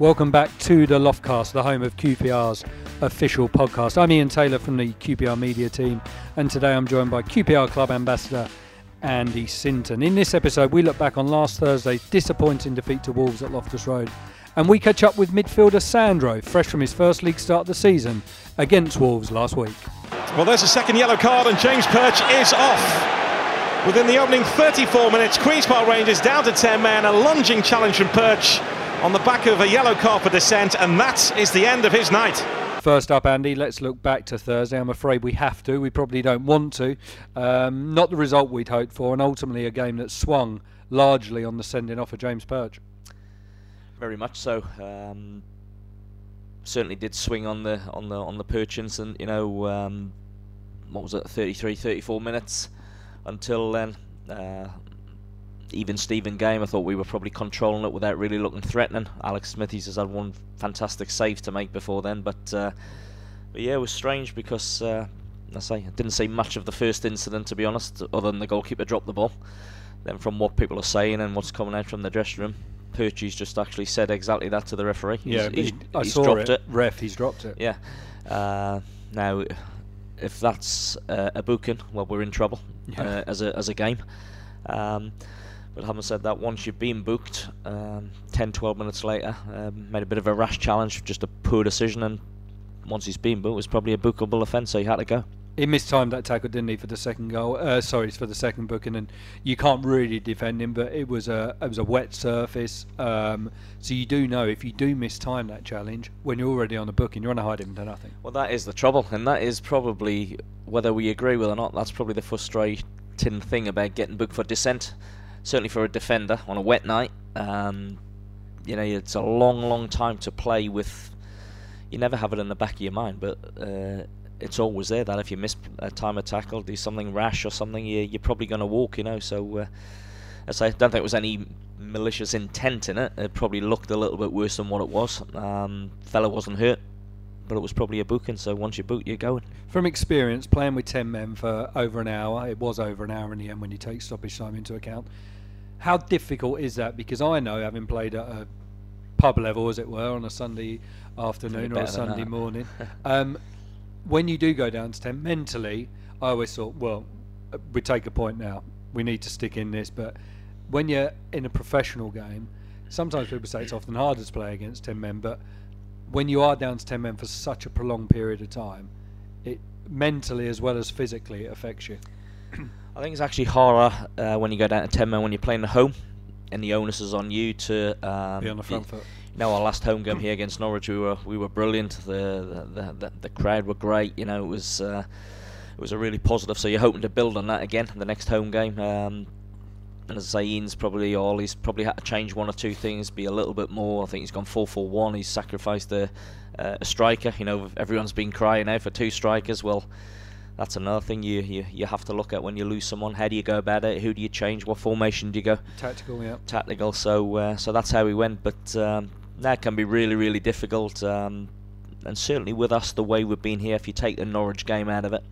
Welcome back to the Loftcast, the home of QPR's official podcast. I'm Ian Taylor from the QPR media team, and today I'm joined by QPR club ambassador Andy Sinton. In this episode, we look back on last Thursday's disappointing defeat to Wolves at Loftus Road, and we catch up with midfielder Sandro, fresh from his first league start of the season against Wolves last week. Well, there's a second yellow card, and James Perch is off. Within the opening 34 minutes, Queen's Park Rangers down to 10 men, a lunging challenge from Perch on the back of a yellow card for dissent, and that is the end of his night. First up, Andy, let's look back to Thursday. I'm afraid we have to. We probably don't want to. Um, not the result we'd hoped for, and ultimately a game that swung largely on the sending off of James Perch. Very much so. Um, certainly did swing on the on the on the Perchins, and you know um, what was it, 33, 34 minutes until then. Uh, even Stephen game. I thought we were probably controlling it without really looking threatening. Alex Smithies has had one fantastic save to make before then, but, uh, but yeah, it was strange because uh, I say I didn't see much of the first incident to be honest, other than the goalkeeper dropped the ball. Then from what people are saying and what's coming out from the dressing room, Perchie's just actually said exactly that to the referee. Yeah, he's, he, I he's saw dropped it. Ref, he's dropped it. Yeah. Uh, now, if that's uh, a booking, well, we're in trouble Yeah. uh, as a as a game. Um, but having said that, once you've been booked, um, 10, 12 minutes later, um, made a bit of a rash challenge, just a poor decision, and once he's been booked, it was probably a bookable offence, so he had to go. He mistimed that tackle, didn't he, for the second goal? Uh, sorry, for the second booking, and you can't really defend him. But it was a it was a wet surface, um, so you do know if you do mistime that challenge when you're already on a booking, you're on a hide him to nothing. Well, that is the trouble, and that is probably, whether we agree with it or not, that's probably the frustrating thing about getting booked for dissent. Certainly for a defender on a wet night. Um, you know, it's a long, long time to play with. You never have it in the back of your mind, but uh, it's always there that if you miss a time of tackle, do something rash or something, you, you're probably going to walk, you know. So, uh, as I don't think there was any malicious intent in it. It probably looked a little bit worse than what it was. Um, fella wasn't hurt, but it was probably a booking. So once you book, you're going. From experience, playing with 10 men for over an hour, it was over an hour in the end when you take stoppage time into account. How difficult is that? Because I know, having played at a pub level, as it were, on a Sunday afternoon or a Sunday morning, um, when you do go down to 10, mentally, I always thought, well, we take a point now. We need to stick in this. But when you're in a professional game, sometimes people say it's often harder to play against 10 men, but when you are down to 10 men for such a prolonged period of time, it mentally as well as physically it affects you. I think it's actually harder uh, when you go down to 10 men when you're playing at home, and the onus is on you to um, Be on the front foot. You know, our last home game here against Norwich, we were we were brilliant. The the, the, the crowd were great. You know, it was uh, it was a really positive. So you're hoping to build on that again in the next home game. Um, and as I say, Ian's probably all he's probably had to change one or two things, be a little bit more. I think he's gone four for one. He's sacrificed a, uh, a striker. You know, everyone's been crying out for two strikers. Well, that's another thing you, you you have to look at when you lose someone. How do you go about it? Who do you change? What formation do you go? Tactical, yeah. Tactical. So uh, so that's how we went. But um, that can be really really difficult. Um, and certainly with us, the way we've been here, if you take the Norwich game out of it,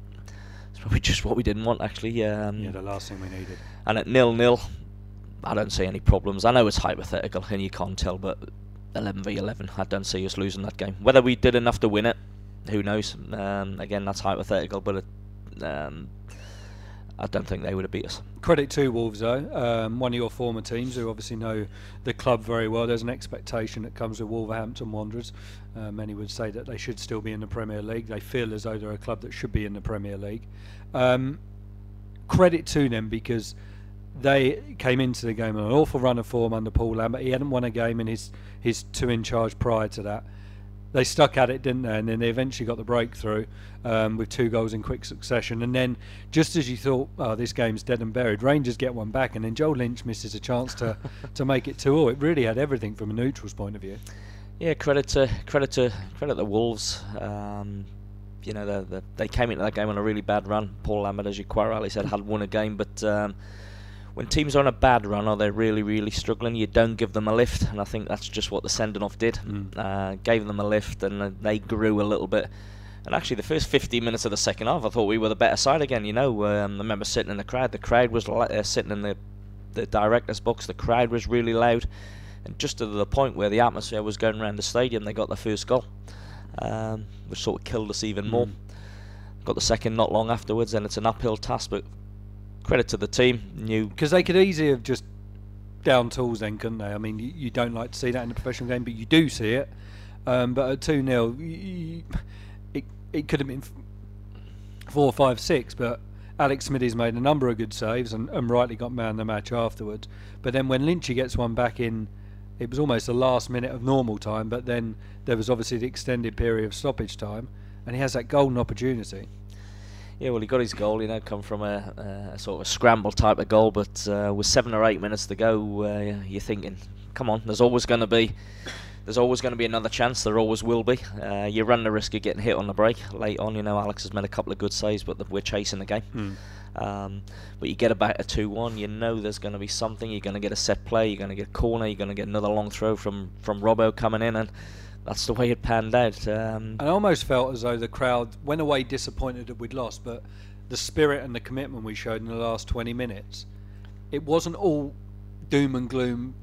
it's probably just what we didn't want actually. Um, Yeah, the last thing we needed. and at nil nil, I don't see any problems. I know it's hypothetical and you can't tell, but 11 v 11, I don't see us losing that game. Whether we did enough to win it, who knows? Um, again, that's hypothetical, but um, I don't think they would have beat us. Credit to Wolves, though, um, one of your former teams who obviously know the club very well. There's an expectation that comes with Wolverhampton Wanderers. Uh, many would say that they should still be in the Premier League. They feel as though they're a club that should be in the Premier League. Um, credit to them because they came into the game on an awful run of form under Paul Lambert. He hadn't won a game in his, his two in charge prior to that. They stuck at it, didn't they? And then they eventually got the breakthrough um, with two goals in quick succession. And then, just as you thought, oh, this game's dead and buried, Rangers get one back, and then Joel Lynch misses a chance to, to make it two all. It really had everything from a neutral's point of view. Yeah, credit to credit to credit the Wolves. Um, you know, they, they, they came into that game on a really bad run. Paul Lambert, as you quite rightly said, had won a game, but um, when teams are on a bad run or they're really, really struggling, you don't give them a lift, and I think that's just what the sending off did. Mm. Uh, gave them a lift, and uh, they grew a little bit. And actually, the first 15 minutes of the second half, I thought we were the better side again. You know, um, I remember sitting in the crowd. The crowd was uh, sitting in the the director's box. The crowd was really loud. and just to the point where the atmosphere was going around the stadium, they got the first goal, um, which sort of killed us even mm. more. Got the second not long afterwards, and it's an uphill task, but credit to the team. Knew because they could easily have just down tools then, couldn't they? I mean, you, you, don't like to see that in a professional game, but you do see it. Um, but at 2 0, it, it could have been 4 5 6, but Alex Smithies made a number of good saves and, and rightly got man of the match afterwards. But then when Lynchy gets one back in, it was almost the last minute of normal time, but then there was obviously the extended period of stoppage time, and he has that golden opportunity. Yeah, well, he got his goal, you know, come from a, a sort of scramble type of goal, but uh, with seven or eight minutes to go, uh, you're thinking, come on, there's always going to be. There's always going to be another chance. There always will be. Uh, you run the risk of getting hit on the break late on. You know, Alex has made a couple of good saves, but the, we're chasing the game. Mm. Um, but you get about a 2-1. You know there's going to be something. You're going to get a set play. You're going to get a corner. You're going to get another long throw from from Robbo coming in, and that's the way it panned out. Um, I almost felt as though the crowd went away disappointed that we'd lost, but the spirit and the commitment we showed in the last 20 minutes, it wasn't all doom and gloom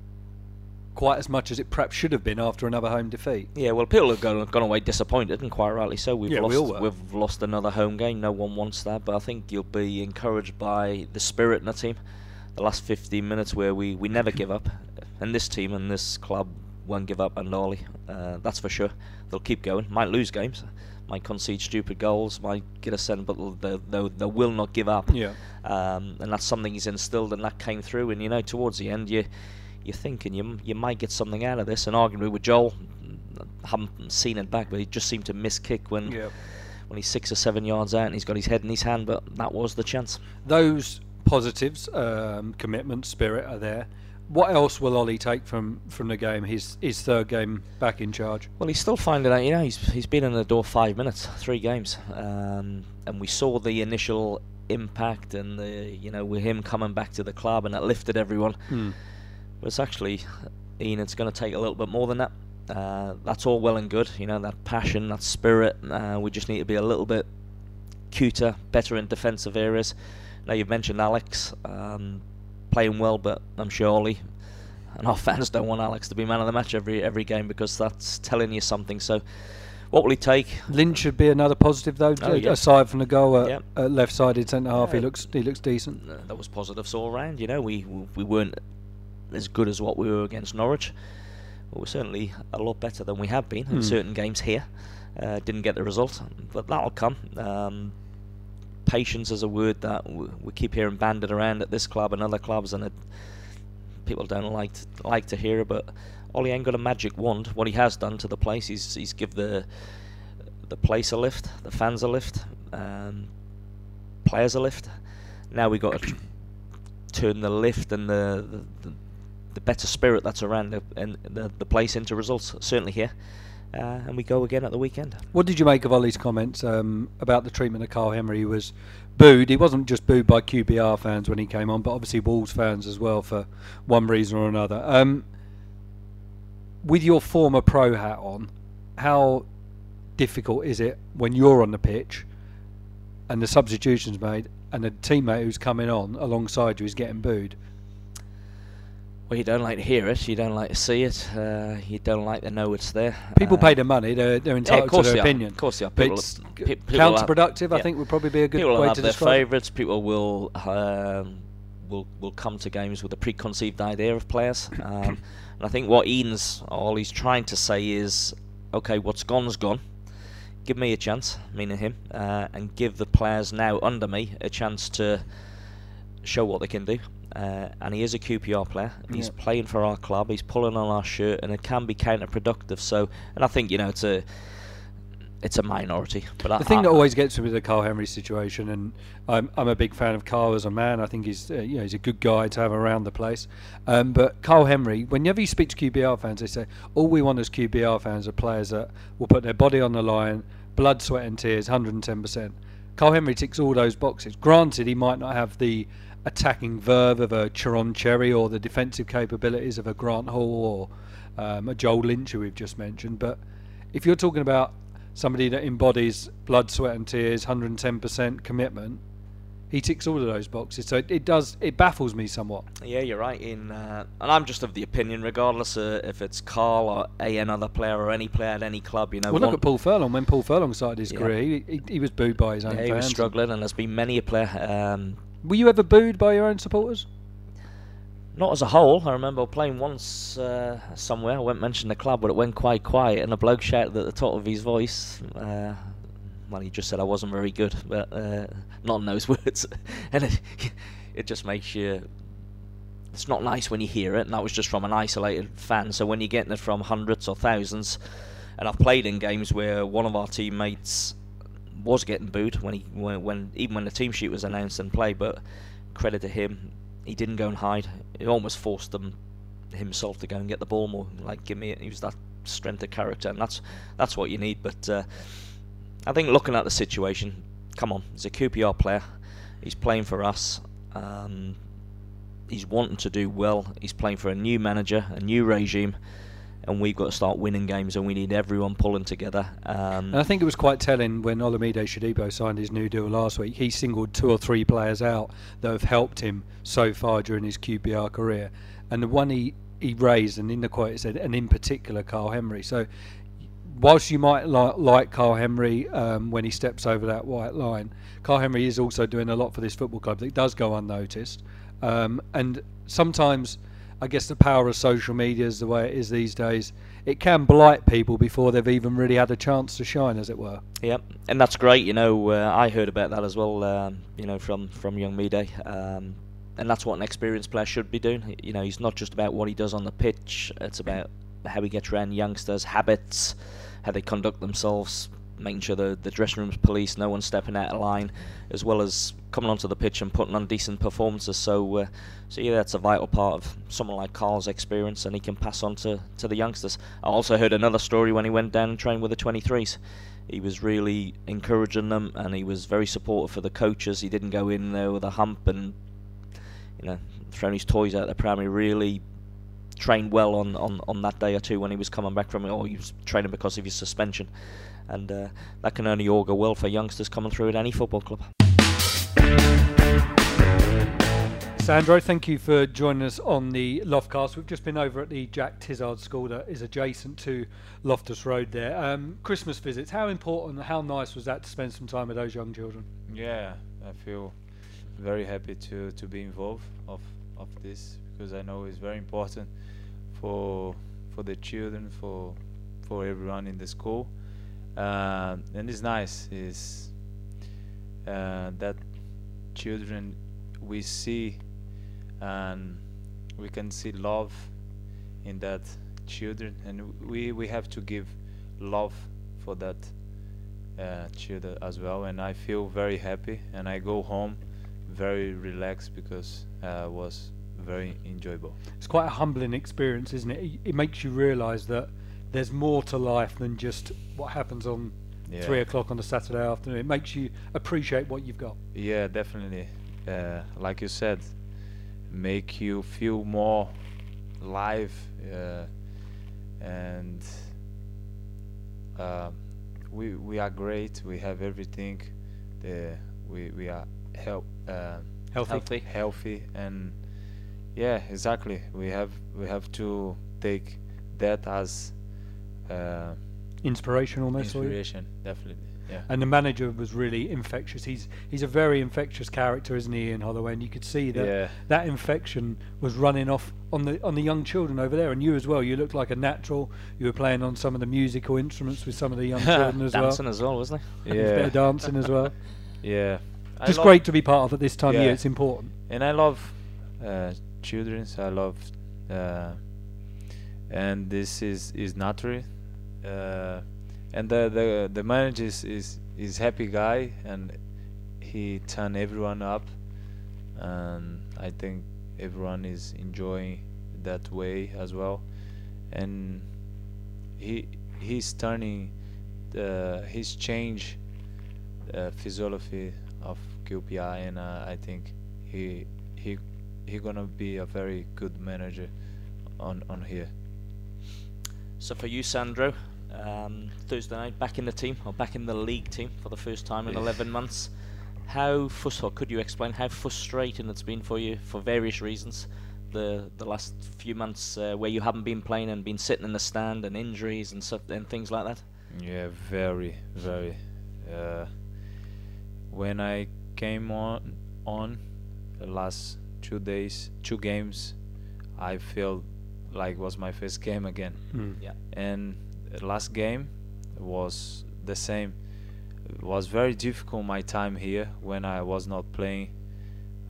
quite as much as it perhaps should have been after another home defeat. Yeah, well, people have gone, gone away disappointed, and quite rightly so. We've yeah, lost, we we've lost another home game. No one wants that, but I think you'll be encouraged by the spirit in the team. The last 15 minutes where we, we never give up, and this team and this club won't give up and. Uh, that's for sure. They'll keep going. Might lose games, might concede stupid goals, might get a send, but they, they, they will not give up. Yeah. Um, and that's something he's instilled, and that came through. And you know, towards the end, you you're thinking you you might get something out of this. And arguably with Joel, I haven't seen it back, but he just seemed to miss kick when. Yeah. When he's six or seven yards out and he's got his head in his hand, but that was the chance. Those positives, um, commitment, spirit are there what else will Ollie take from, from the game? His his third game back in charge. Well, he's still finding out. You know, he's he's been in the door five minutes, three games, um, and we saw the initial impact and the you know with him coming back to the club and that lifted everyone. Hmm. But it's actually, Ian, it's going to take a little bit more than that. Uh, that's all well and good, you know, that passion, that spirit. Uh, we just need to be a little bit cuter, better in defensive areas. Now you've mentioned Alex. Um, playing well, but I'm sure Ollie and our fans don't want Alex to be man of the match every every game because that's telling you something. So, what will he take? Lynch should be another positive though. Oh, yeah. Aside from the goal at, yep. at left-sided centre half, yeah. he looks he looks decent. Uh, that was positives all round. You know, we we weren't as good as what we were against Norwich. But we're certainly a lot better than we have been in hmm. certain games here. Uh, didn't get the result, but that'll come. Um, patience is a word that we keep hearing banded around at this club and other clubs, and it, people don't like to, like to hear it. But Ollie ain't got a magic wand. What he has done to the place, he's he's give the the place a lift, the fans a lift, um, players a lift. Now we've got to turn the lift and the, the the better spirit that's around the, and the, the place into results. Certainly here uh, and we go again at the weekend. What did you make of Ollie's comments um, about the treatment of Karl Henry? He was booed. He wasn't just booed by QPR fans when he came on, but obviously Wolves fans as well for one reason or another. Um, with your former pro hat on, how difficult is it when you're on the pitch and the substitutions made and a teammate who's coming on alongside you is getting booed? Well, you don't like to hear it. You don't like to see it. Uh, you don't like to know it's there. People uh, pay the money. They're, they're entitled yeah, to their opinion. Of course, they are. People, it's counterproductive. Have, I think would probably be a good people way have to their describe. favourites. People will um, will will come to games with a preconceived idea of players. Um, and I think what Eden's all he's trying to say is, okay, what's gone's gone. Give me a chance, meaning him, uh, and give the players now under me a chance to show what they can do uh, and he is a QPR player. He's yeah. playing for our club. He's pulling on our shirt, and it can be counterproductive. So, and I think you know it's a it's a minority. But the I, thing I, that always gets me with the Karl Henry situation, and I'm I'm a big fan of Karl as a man. I think he's uh, you know he's a good guy to have around the place. Um, but Karl Henry, whenever you speak to QPR fans, they say all we want as QPR fans are players that will put their body on the line, blood, sweat, and tears, 110 percent. Karl Henry ticks all those boxes. Granted, he might not have the attacking verve of a Tjaronn Chery or the defensive capabilities of a Grant Hall or um, a Joel Lynch, who we've just mentioned. But if you're talking about somebody that embodies blood, sweat, and tears, 110% commitment, he ticks all of those boxes. So it, it does it baffles me somewhat. Yeah, you're right. In uh, and I'm just of the opinion, regardless uh, if it's Karl or a another player or any player at any club, you know. Well, look at Paul Furlong. When Paul Furlong started his Yeah. career, he, he, he was booed by his own yeah, fans. he was struggling, and there's been many a player. Um, Were you ever booed by your own supporters? Not as a whole. I remember playing once uh, somewhere. I won't mention the club, but it went quite quiet, and a bloke shouted at the top of his voice. Uh, well, he just said I wasn't very good, but uh, not in those words. and it, it just makes you. It's not nice when you hear it, and that was just from an isolated fan. So when you're getting it from hundreds or thousands, and I've played in games where one of our teammates was getting booed when he when, when even when the team sheet was announced and play, but credit to him, he didn't go and hide. It almost forced them himself to go and get the ball more. Like give me, it. he was that strength of character, and that's that's what you need. But uh, I think looking at the situation, come on, he's a QPR player. He's playing for us. Um, he's wanting to do well. He's playing for a new manager, a new regime, and we've got to start winning games. And we need everyone pulling together. Um, And I think it was quite telling when Olamide Shodipo signed his new deal last week. He singled two or three players out that have helped him so far during his QPR career. And the one he, he raised, and in the quote it said, and in particular, Karl Henry. So, whilst you might li- like Karl Henry um, when he steps over that white line, Karl Henry is also doing a lot for this football club that does go unnoticed. Um, and sometimes, I guess the power of social media is the way it is these days. It can blight people before they've even really had a chance to shine, as it were. Yep, and that's great. You know, uh, I heard about that as well. Um, you know, from from young Mide, um, and that's what an experienced player should be doing. You know, he's not just about what he does on the pitch. It's about how he gets around youngsters, habits, how they conduct themselves, making sure the the dressing room's policed, no one's stepping out of line, as well as coming onto the pitch and putting on decent performances. So, uh, so yeah, that's a vital part of someone like Karl's experience, and he can pass on to to the youngsters. I also heard another story when he went down and trained with the 23s he was really encouraging them and he was very supportive for the coaches. He didn't go in there with a hump and you know throwing his toys out the pram. He really trained well on, on, on that day or two when he was coming back from it, or he was training because of his suspension. And uh, that can only augur well for youngsters coming through at any football club. Sandro, thank you for joining us on the Loftcast. We've just been over at the Jack Tizard School that is adjacent to Loftus Road there. Um, Christmas visits, how important, how nice was that to spend some time with those young children? Yeah, I feel very happy to, to be involved of, of this because I know it's very important for for the children, for for everyone in the school, uh, and it's nice is uh, that children we see and we can see love in that children. And we we have to give love for that uh, children as well. And I feel very happy. And I go home very relaxed because uh, was very enjoyable It's quite a humbling experience, isn't it? It, makes you realise that there's more to life than just what happens on yeah three o'clock on a Saturday afternoon. It makes you appreciate what you've got. yeah definitely uh, like you said make you feel more live uh, and uh, we we are great we have everything the we we are help uh, Healthy. Healthy. healthy and yeah exactly we have we have to take that as uh, Inspiration almost for you. inspiration definitely yeah And the manager was really infectious. He's he's a very infectious character, isn't he, Ian Holloway? And you could see that yeah that infection was running off on the on the young children over there, and you as well. You looked like a natural. You were playing on some of the musical instruments with some of the young children as well. Dancing as well, wasn't he? And a bit of dancing as well. yeah I Just great to be part of at this time of Yeah. year. It's important. and I love uh, children. so I love, uh, and this is is natural. Uh, and the the the manager is, is is happy guy, and he turn everyone up, and I think everyone is enjoying that way as well, and he he's turning the he's changed the physiology of QPR, and uh, I think he he he gonna be a very good manager on on here. So for you, Sandro, um, Thursday night back in the team or back in the league team for the first time in Yeah. 11 months. how or could you explain how frustrating it's been for you for various reasons? The the last few months uh, where you haven't been playing and been sitting in the stand and injuries and stuff and things like that. Yeah, very, very. Uh, when I came on on the last two days, two games, I felt like was my first game again. Mm. Yeah. And last game was the same. It was very difficult my time here when I was not playing,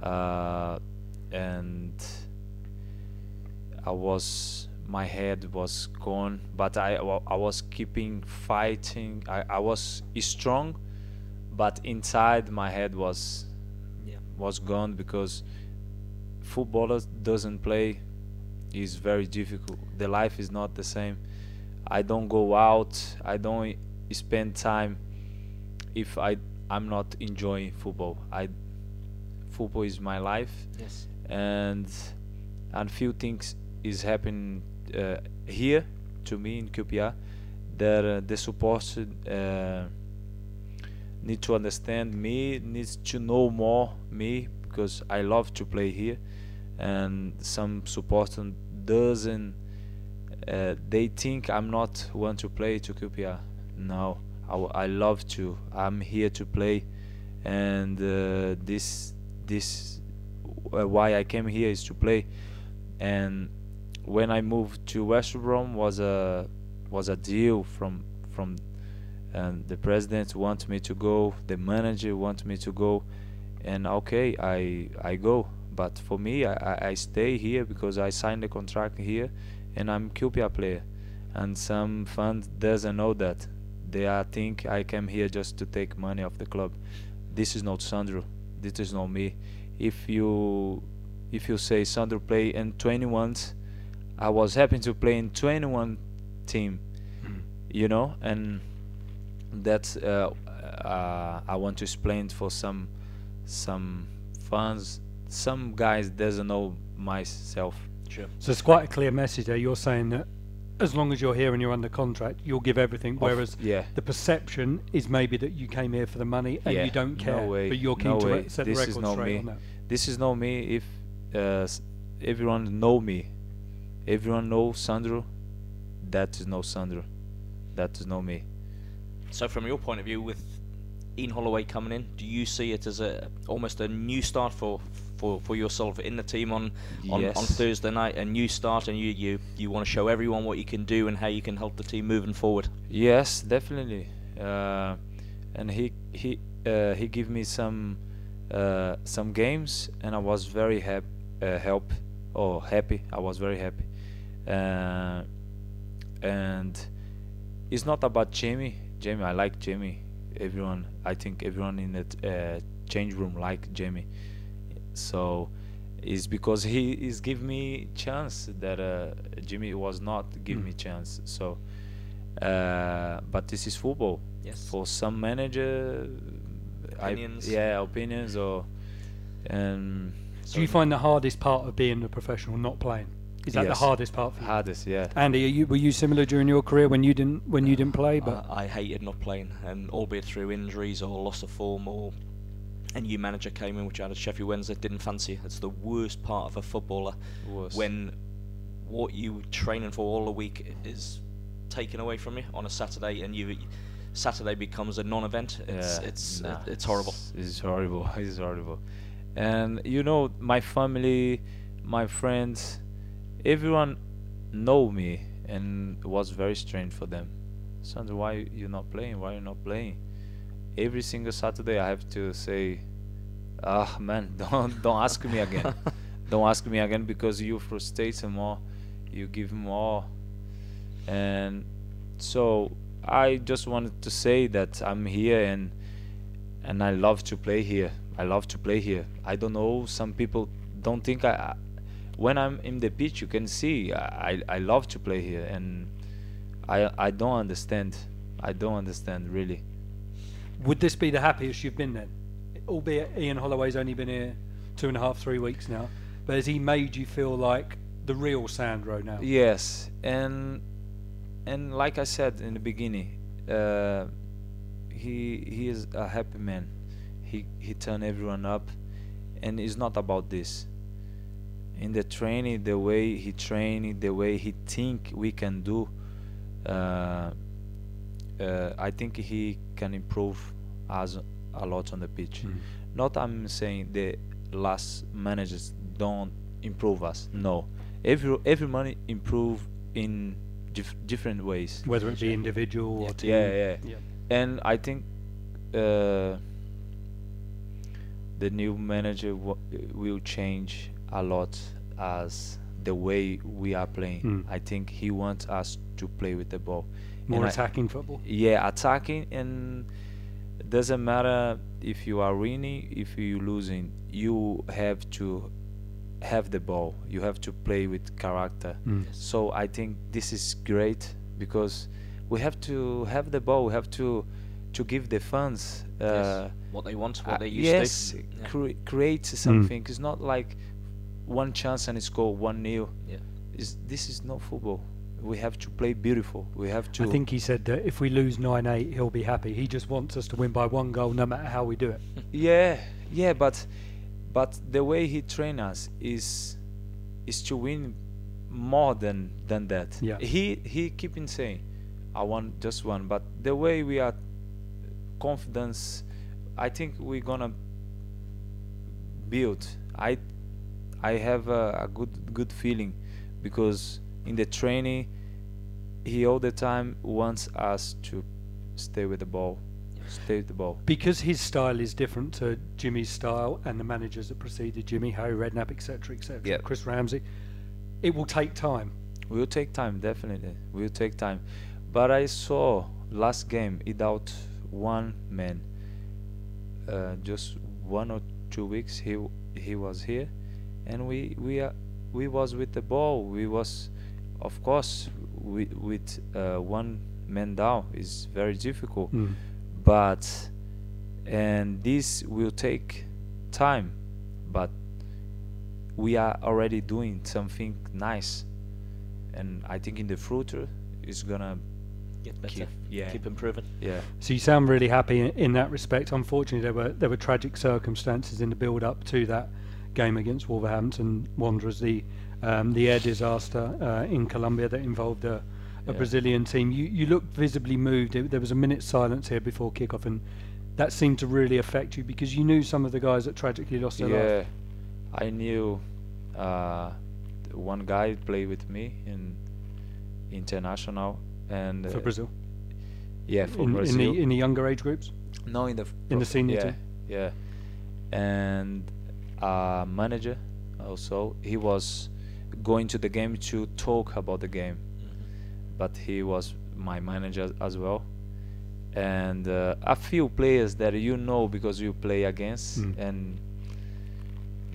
uh, and I was my head was gone, but I I was keeping fighting. I, I was strong, but inside my head was Yeah. was gone because footballers doesn't play is very difficult. The life is not the same. I don't go out. I don't spend time if I I'm not enjoying football. I football is my life Yes. and and few things is happening uh, here to me in QPR that uh, the supporters uh, need to understand me needs to know more me because I love to play here and some supporters doesn't uh, they think I'm not want to play to QPR no I, love to I'm here to play. And uh, this this uh, why I came here is to play. And when I moved to West Brom was a was a deal from from and the president want me to go the manager want me to go. And okay I I go but for me I, I, stay here because I signed the contract here and I'm QPR player. And some fans doesn't know that. They are think I came here just to take money off the club. This is not Sandro. This is not me. If you if you say Sandro play in 21s I was happy to play in 21 team Mm. you know? And that's uh, uh, I want to explain for some some fans some guys doesn't know myself Sure. So it's quite a clear message there. You're saying that as long as you're here and you're under contract, you'll give everything. Of- Whereas yeah the perception is maybe that you came here for the money and Yeah, you don't care, no care, way, but you're keen no to way. set This the is record not straight me. on that. this is not me if uh, everyone know me everyone know Sandro that is no Sandro that is not me So from your point of view, with Ian Holloway coming in, do you see it as a almost a new start for for, for yourself in the team on, on, on Thursday night? A new start, and you, you you want to show everyone what you can do and how you can help the team moving forward. Yes, definitely. Uh, and he he uh, he gave me some uh, some games, and I was very happy. Uh, help or happy. I was very happy. Uh, and it's not about Jamie. Jamie, I like Jamie. Everyone, I think everyone in the uh, change room like Jamie. So it's because he is give me chance that uh, Jimmy was not give Mm. me chance. So, uh, but this is football. Yes. For some manager, I- Opinions. yeah, opinions or and Do you find the hardest part of being a professional not playing? Is that Yes. the hardest part for you? hardest, yeah. Andy, are you, were you similar during your career when you didn't when you didn't play? But I, I hated not playing, and albeit through injuries or loss of form or a new manager came in, which I had at Sheffield Wednesday, didn't fancy. It's the worst part of a footballer Was when what you training for all the week is taken away from you on a Saturday, and you Saturday becomes a non-event. It's Yeah, it's nah, it, it's horrible. It's, horrible. It's horrible. And you know, my family, my friends, everyone know me, and it was very strange for them. Sandro, why you not playing? Why you not playing? Every single Saturday, I have to say, ah man, don't don't ask me again. don't ask me again because you frustrate them more. You give more, and so I just wanted to say that I'm here and and I love to play here. I love to play here. I don't know. Some people don't think I. I- When I'm in the pitch, you can see I I love to play here, and I I don't understand. I don't understand really. Would this be the happiest you've been then? Albeit Ian Holloway's only been here two and a half, three weeks now, but has he made you feel like the real Sandro now? Yes, and and like I said in the beginning, uh, he he is a happy man. he he turned everyone up, and it's not about this. In the training, the way he train, the way he think we can do, uh, uh, I think he can improve us a lot on the pitch. Mm. Not I'm saying the last managers don't improve us. No, every every money improve in dif- different ways. Whether it be individual or team. Yeah, yeah. Yeah. And I think uh, the new manager w- will change a lot as the way we are playing. Mm. I think he wants us to play with the ball. More And I- attacking football. yeah, attacking and doesn't matter if you are winning, if you losing. You have to have the ball. You have to play with character. Mm. So I think this is great because we have to have the ball. We have to to give the fans. Uh, Yes. What they want, what uh, they used yes, to. Yeah. cre- create something. It's not like one chance and score one nil. Yeah. Is this is not football. We have to play beautiful. We have to. I think he said that if we lose 9 8, he'll be happy. He just wants us to win by one goal no matter how we do it. Yeah, yeah, but but the way he train us is is to win more than than that. Yeah. He he keeping saying, I want just one, but the way we are confidence, I think we're gonna build. I I have a, a good good feeling because in the training he all the time wants us to stay with the ball, stay with the ball. Because his style is different to Jimmy's style and the managers that preceded Jimmy, Harry Redknapp, etc., etc., Yeah. Chris Ramsey, it will take time. Will take time, definitely. Will take time. But I saw last game without one man. Uh, just one or two weeks he w- he was here, and we we are we was with the ball. We was, of course, we, with uh, one man down is very difficult. Mm. But and this will take time, but we are already doing something nice and I think in the future it's gonna Get better. keep yeah Keep improving. yeah So you sound really happy in, in that respect. Unfortunately, there were there were tragic circumstances in the build up to that game against Wolverhampton Wanderers, the um, the air disaster uh, in Colombia that involved a, a Yeah. Brazilian team. You you looked visibly moved. It, there was a minute's silence here before kickoff, and that seemed to really affect you because you knew some of the guys that tragically lost their life. yeah I knew uh, one guy played with me in international and For uh, Brazil, yeah for in, in Brazil the in the younger age groups. no in the in the senior yeah team? yeah and uh, manager also he was going to the game to talk about the game but he was my manager as well. And uh, a few players that you know because you play against, Mm. and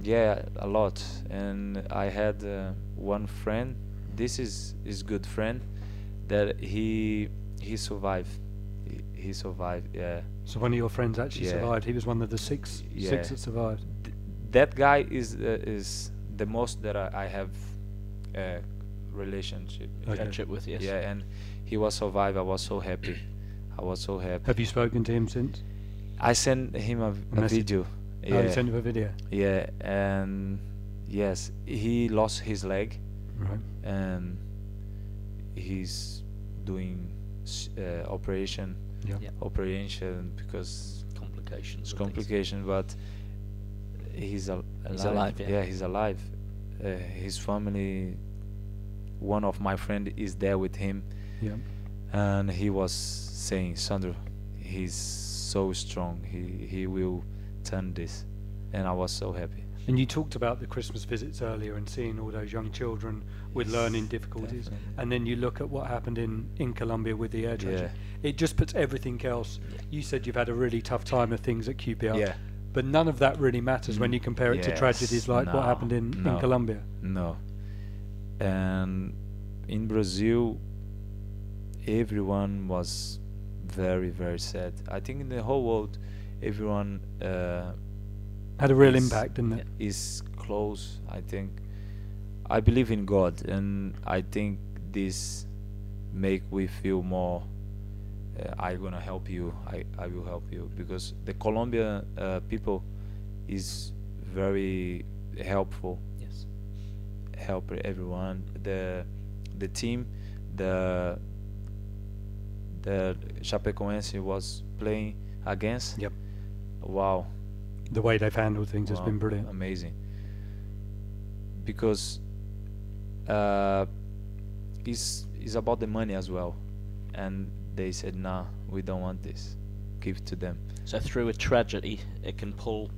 yeah, a lot. And I had uh, one friend. This is his good friend that he he survived. He, he survived. Yeah, So one of your friends actually Yeah. survived. He was one of the six Yeah. six that survived. Th- that guy is uh, is the most that I, I have uh, relationship. Okay. Friendship with yes. Yeah, and he was survived. I was so happy. I was so happy. Have you spoken to him since? I sent him a, a message? video. Oh, Yeah, he sent him a video. yeah, and yes, he lost his leg, Right. and he's doing uh, operation, Yeah. Yeah. operation because Complications. it's and complication, but he's al- alive. He's alive, yeah. he's alive. Uh, his family, one of my friend is there with him, Yeah. and he was saying, Sandro, he's so strong. He he will turn this, and I was so happy. And you talked about the Christmas visits earlier and seeing all those young children with Yes, learning difficulties. definitely. And then you look at what happened in, in Colombia with the air tragedy. Yeah. It just puts everything else. You said you've had a really tough time of things at QPR. Yeah. But none of that really matters when Mm, you compare it to tragedies like what happened in, in. Colombia. No. And in Brazil, everyone was very, very sad. I think in the whole world, everyone uh, Had a real impact, didn't it? is close. I think. I believe in God, and I think this make we feel more uh, I'm gonna help you. I, I will help you because the Colombian uh, people is very helpful. Yes. Help everyone. The the team, the the Chapecoense was playing against. Yep. Wow. The way they've handled things has been brilliant. Amazing. Because uh, it's, it's about the money as well. And they said, nah, we don't want this. Give it to them. So through a tragedy, it can pull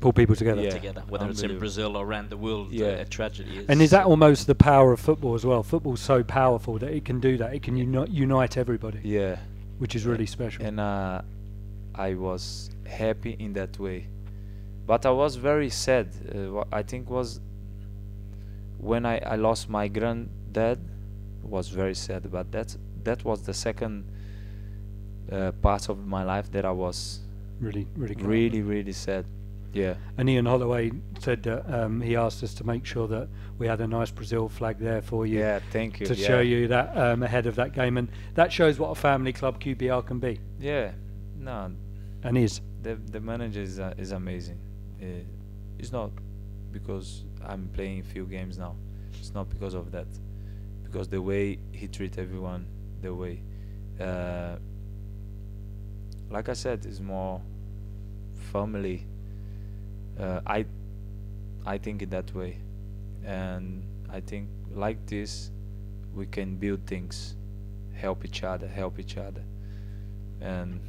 Pull people together. Yeah. together, whether it's in. Brazil or around the world. uh, Yeah. a tragedy is. And is that almost the power of football as well? Football's so powerful that it can do that. It can uni- unite everybody, Yeah. which is really special. And uh, I was happy in that way. But I was very sad. Uh, wha- I think was when I, I lost my granddad was very sad. But that that was the second uh, part of my life that I was really, really, really really sad. Yeah. And Ian Holloway said that um, he asked us to make sure that we had a nice Brazil flag there for you Yeah. Thank you. to yeah. show you that um, ahead of that game, and that shows what a family club QPR can be Yeah. No, and is. the the manager is uh, is amazing. Uh, it's not because I'm playing a few games now. It's not because of that. Because the way he treats everyone, the way, uh, like I said, is more family. Uh, I I think it that way, and I think like this, we can build things, help each other, help each other, and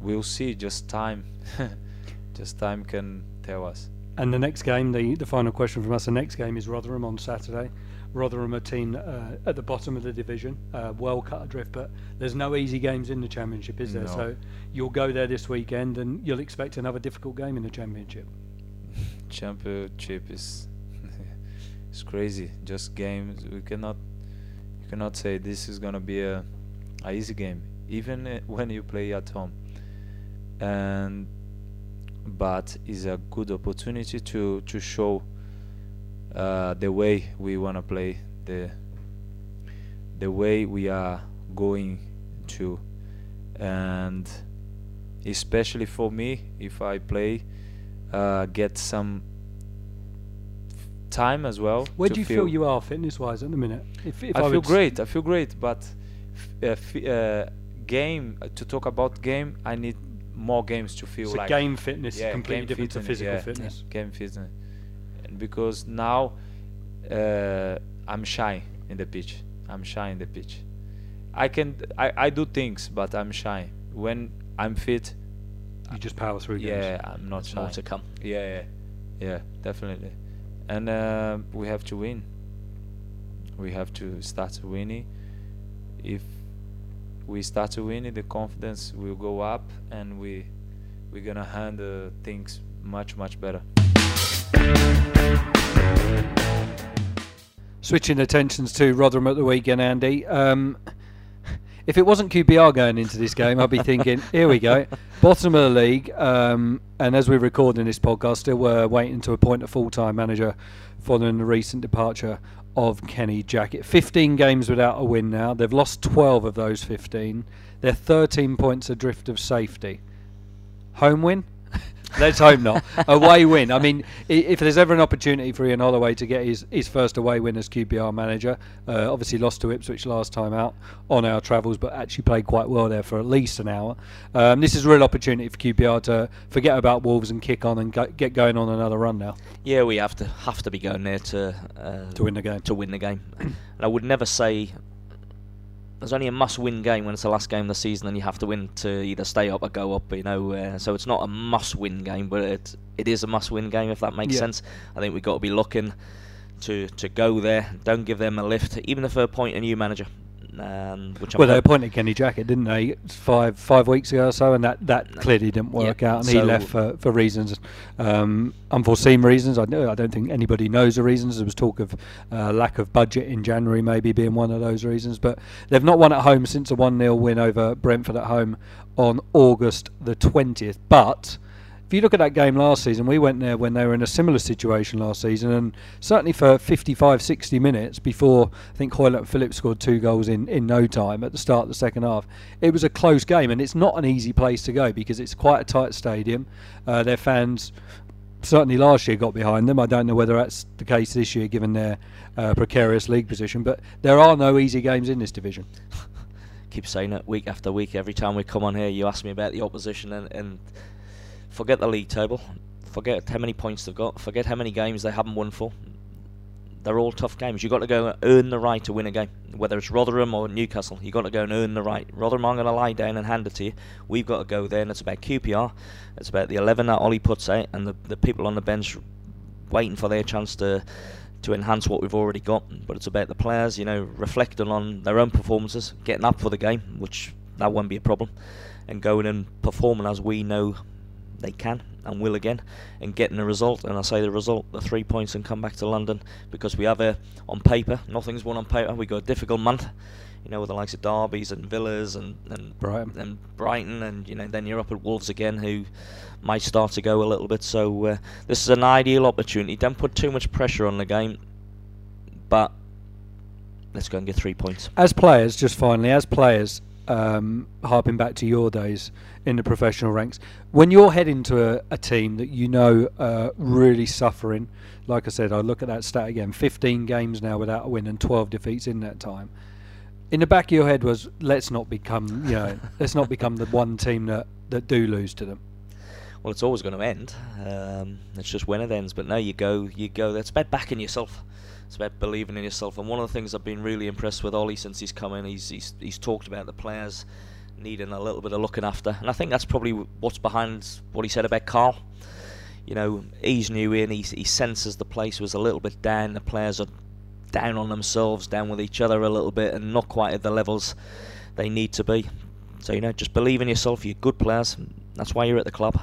we'll see. Just time, just time can tell us. And the next game, the, the final question from us, the next game is Rotherham on Saturday. Rotherham, a team uh, at the bottom of the division, uh, well cut adrift, but there's no easy games in the Championship, is there? No. So you'll go there this weekend and you'll expect another difficult game in the Championship. Championship is it's crazy. Just games. We cannot you cannot say this is gonna be a, a easy game, even uh, when you play at home. And but is a good opportunity to to show uh, the way we wanna play, the the way we are going to, and especially for me, if I play uh, get some time as well. Where do you feel, you are fitness wise at the minute? If, if I, feel great. I feel great, but f- uh, f- uh, game uh, to talk about game, I need more games to feel So like game fitness yeah, is completely different to physical yeah, fitness. Game fitness, because now uh, I'm shy in the pitch. I'm shy in the pitch. I can I, I do things, but I'm shy. When I'm fit, You just power through games. yeah, I'm not There's shy. more to come. Yeah, yeah, yeah, definitely. And uh, we have to win. We have to start winning. If we start to win, the confidence will go up, and we we're gonna handle things much much better. Switching attentions to Rotherham at the weekend, Andy. Um, if it wasn't QPR going into this game, I'd be thinking, here we go, bottom of the league. Um, and as we're recording this podcast, still we're waiting to appoint a full-time manager following the recent departure of Kenny Jackett. 15 games without a win now. They've lost 12 of those 15. They're 13 points adrift of safety. Home win? Let's hope not. away win. I mean, if there's ever an opportunity for Ian Holloway to get his, his first away win as QPR manager, uh, obviously lost to Ipswich last time out on our travels, but actually played quite well there for at least an hour. Um, this is a real opportunity for QPR to forget about Wolves and kick on and go, get going on another run now Yeah, we have to have to be going there to uh, to win the game. to win the game. and I would never say there's only a must-win game when it's the last game of the season, and you have to win to either stay up or go up. You know, uh, so it's not a must-win game, but it it is a must-win game if that makes Yeah. sense. I think we've got to be looking to to go there. Don't give them a lift, even if they appoint a new manager. Um, which I'm Well, they appointed Kenny Jackett, didn't they, five five weeks ago or so, and that, that clearly didn't work Yeah, out, and he left for, for reasons, um, unforeseen reasons. I know I don't think anybody knows the reasons. There was talk of uh, lack of budget in January, maybe being one of those reasons. But they've not won at home since a one 0 win over Brentford at home on August the twentieth. But if you look at that game last season, we went there when they were in a similar situation last season, and certainly for 55, 60 minutes before I think Hoyle and Phillips scored two goals in, in no time at the start of the second half, it was a close game, and it's not an easy place to go because it's quite a tight stadium. Uh, their fans certainly last year got behind them. I don't know whether that's the case this year, given their uh, precarious league position. But there are no easy games in this division. Keep saying it week after week. Every time we come on here, you ask me about the opposition, and, and forget the league table. Forget how many points they've got. Forget how many games they haven't won for. They're all tough games. You've got to go earn the right to win a game. Whether it's Rotherham or Newcastle, you've got to go and earn the right. Rotherham aren't going to lie down and hand it to you. We've got to go there, and it's about QPR. It's about the 11 that Ollie puts out, and the, the people on the bench waiting for their chance to to enhance what we've already got. But it's about the players, you know, reflecting on their own performances, getting up for the game, which that won't be a problem, and going and performing as we know they can and will again, and getting a result. And I say the result, the three points, and come back to London because we have a on paper. Nothing's won on paper. We got a difficult month. You know, with the likes of Derbies and Villas and and Brighton. and Brighton, and you know, then you're up at Wolves again, who might start to go a little bit. So uh, this is an ideal opportunity. Don't put too much pressure on the game, but let's go and get three points. As players, just finally, as players, um, harping back to your days in the professional ranks, when you're heading to a, a team that you know uh, really suffering, like I said, I look at that stat again: 15 games now without a win and 12 defeats in that time. In the back of your head was, let's not become, you know, let's not become the one team that, that do lose to them. Well, it's always going to end. Um, it's just when it ends. But now you go, you go. It's about backing yourself. It's about believing in yourself. And one of the things I've been really impressed with Ollie since he's come in, he's he's, he's talked about the players needing a little bit of looking after, and I think that's probably what's behind what he said about Karl. You know, he's new in. He he senses the place was a little bit down. The players are down on themselves, down with each other a little bit, and not quite at the levels they need to be. So you know, just believe in yourself. You're good players. That's why you're at the club.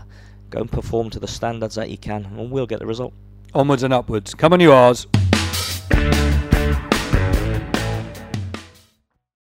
Go and perform to the standards that you can, and we'll get the result. Onwards and upwards. Come on, you R's. Thank you.